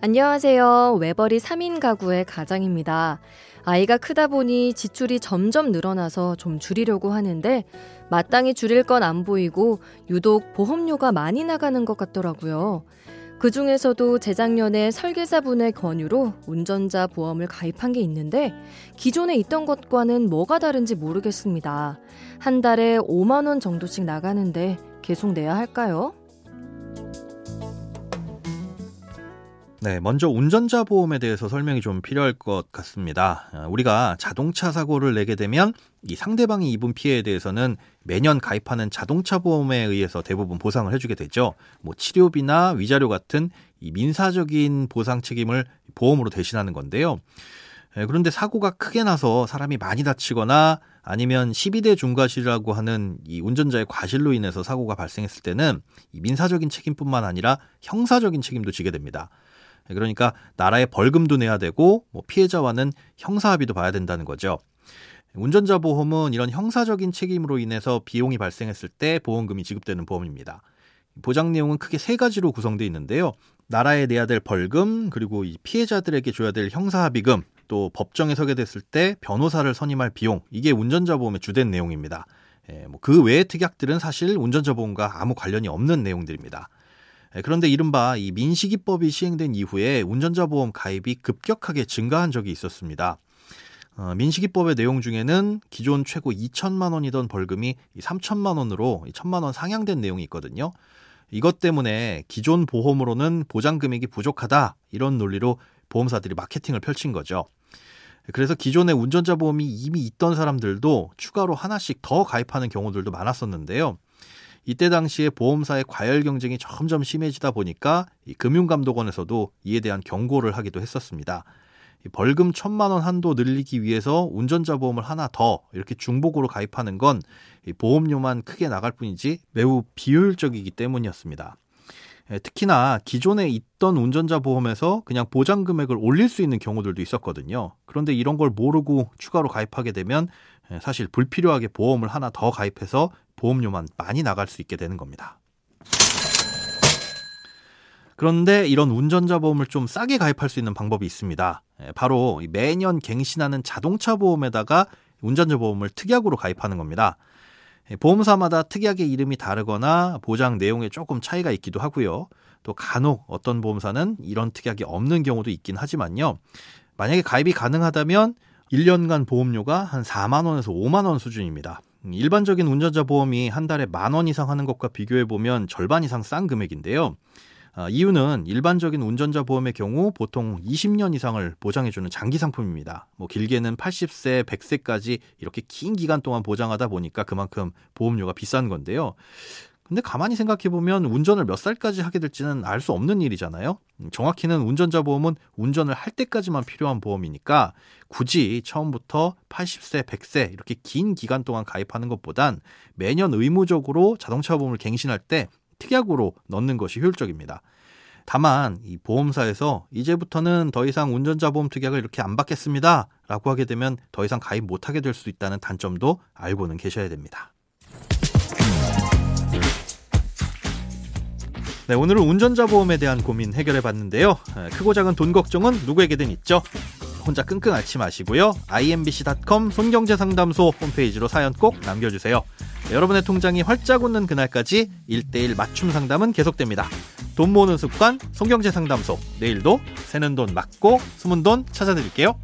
안녕하세요. 외벌이 3인 가구의 가장입니다. 아이가 크다 보니 지출이 점점 늘어나서 좀 줄이려고 하는데 마땅히 줄일 건 안 보이고 유독 보험료가 많이 나가는 것 같더라고요. 그 중에서도 재작년에 설계사분의 권유로 운전자 보험을 가입한 게 있는데 기존에 있던 것과는 뭐가 다른지 모르겠습니다. 한 달에 5만 원 정도씩 나가는데 계속 내야 할까요? 네, 먼저 운전자 보험에 대해서 설명이 좀 필요할 것 같습니다. 아, 우리가 자동차 사고를 내게 되면 이 상대방이 입은 피해에 대해서는 매년 가입하는 자동차 보험에 의해서 대부분 보상을 해주게 되죠. 뭐 치료비나 위자료 같은 이 민사적인 보상 책임을 보험으로 대신하는 건데요. 예, 그런데 사고가 크게 나서 사람이 많이 다치거나 아니면 12대 중과실이라고 하는 이 운전자의 과실로 인해서 사고가 발생했을 때는 이 민사적인 책임뿐만 아니라 형사적인 책임도 지게 됩니다. 예, 그러니까 나라에 벌금도 내야 되고 뭐 피해자와는 형사 합의도 봐야 된다는 거죠. 운전자 보험은 이런 형사적인 책임으로 인해서 비용이 발생했을 때 보험금이 지급되는 보험입니다. 보장 내용은 크게 세 가지로 구성되어 있는데요. 나라에 내야 될 벌금, 그리고 이 피해자들에게 줘야 될 형사합의금, 또 법정에 서게 됐을 때 변호사를 선임할 비용, 이게 운전자 보험의 주된 내용입니다. 예, 뭐 그 외의 특약들은 사실 운전자 보험과 아무 관련이 없는 내용들입니다. 예, 그런데 이른바 이 민식이법이 시행된 이후에 운전자 보험 가입이 급격하게 증가한 적이 있었습니다. 어, 민식이법의 내용 중에는 기존 최고 2천만 원이던 벌금이 3천만 원으로 1천만 원 상향된 내용이 있거든요. 이것 때문에 기존 보험으로는 보장 금액이 부족하다 이런 논리로 보험사들이 마케팅을 펼친 거죠. 그래서 기존의 운전자 보험이 이미 있던 사람들도 추가로 하나씩 더 가입하는 경우들도 많았었는데요. 이때 당시에 보험사의 과열 경쟁이 점점 심해지다 보니까 금융감독원에서도 이에 대한 경고를 하기도 했었습니다. 벌금 천만 원 한도 늘리기 위해서 운전자 보험을 하나 더 이렇게 중복으로 가입하는 건 보험료만 크게 나갈 뿐이지 매우 비효율적이기 때문이었습니다. 예, 특히나 기존에 있던 운전자 보험에서 그냥 보장 금액을 올릴 수 있는 경우들도 있었거든요. 그런데 이런 걸 모르고 추가로 가입하게 되면 예, 사실 불필요하게 보험을 하나 더 가입해서 보험료만 많이 나갈 수 있게 되는 겁니다. 그런데 이런 운전자 보험을 좀 싸게 가입할 수 있는 방법이 있습니다. 예, 바로 매년 갱신하는 자동차 보험에다가 운전자 보험을 특약으로 가입하는 겁니다. 예, 보험사마다 특약의 이름이 다르거나 보장 내용에 조금 차이가 있기도 하고요. 또 간혹 어떤 보험사는 이런 특약이 없는 경우도 있긴 하지만요. 만약에 가입이 가능하다면 1년간 보험료가 한 4만 원에서 5만 원 수준입니다. 음, 일반적인 운전자 보험이 한 달에 만 원 이상 하는 것과 비교해 보면 절반 이상 싼 금액인데요. 아, 이유는 일반적인 운전자 보험의 경우 보통 20년 이상을 보장해주는 장기 상품입니다. 뭐 길게는 80세, 100세까지 이렇게 긴 기간 동안 보장하다 보니까 그만큼 보험료가 비싼 건데요. 근데 가만히 생각해 보면 운전을 몇 살까지 하게 될지는 알 수 없는 일이잖아요. 음, 정확히는 운전자 보험은 운전을 할 때까지만 필요한 보험이니까 굳이 처음부터 80세, 100세 이렇게 긴 기간 동안 가입하는 것보단 매년 의무적으로 자동차 보험을 갱신할 때 특약으로 넣는 것이 효율적입니다. 다만 이 보험사에서 이제부터는 더 이상 운전자 보험 특약을 이렇게 안 받겠습니다. 라고 하게 되면 더 이상 가입 못하게 될 수 있다는 단점도 알고는 계셔야 됩니다. 네, 오늘은 운전자 보험에 대한 고민 해결해 봤는데요. 크고 작은 돈 걱정은 누구에게든 있죠. 혼자 끙끙 앓지 마시고요. imbc.com 손경제상담소 홈페이지로 사연 꼭 남겨주세요. 여러분의 통장이 활짝 웃는 그날까지 1대1 맞춤 상담은 계속됩니다. 돈 모으는 습관 송경제 상담소 내일도 새는 돈 맞고 숨은 돈 찾아드릴게요.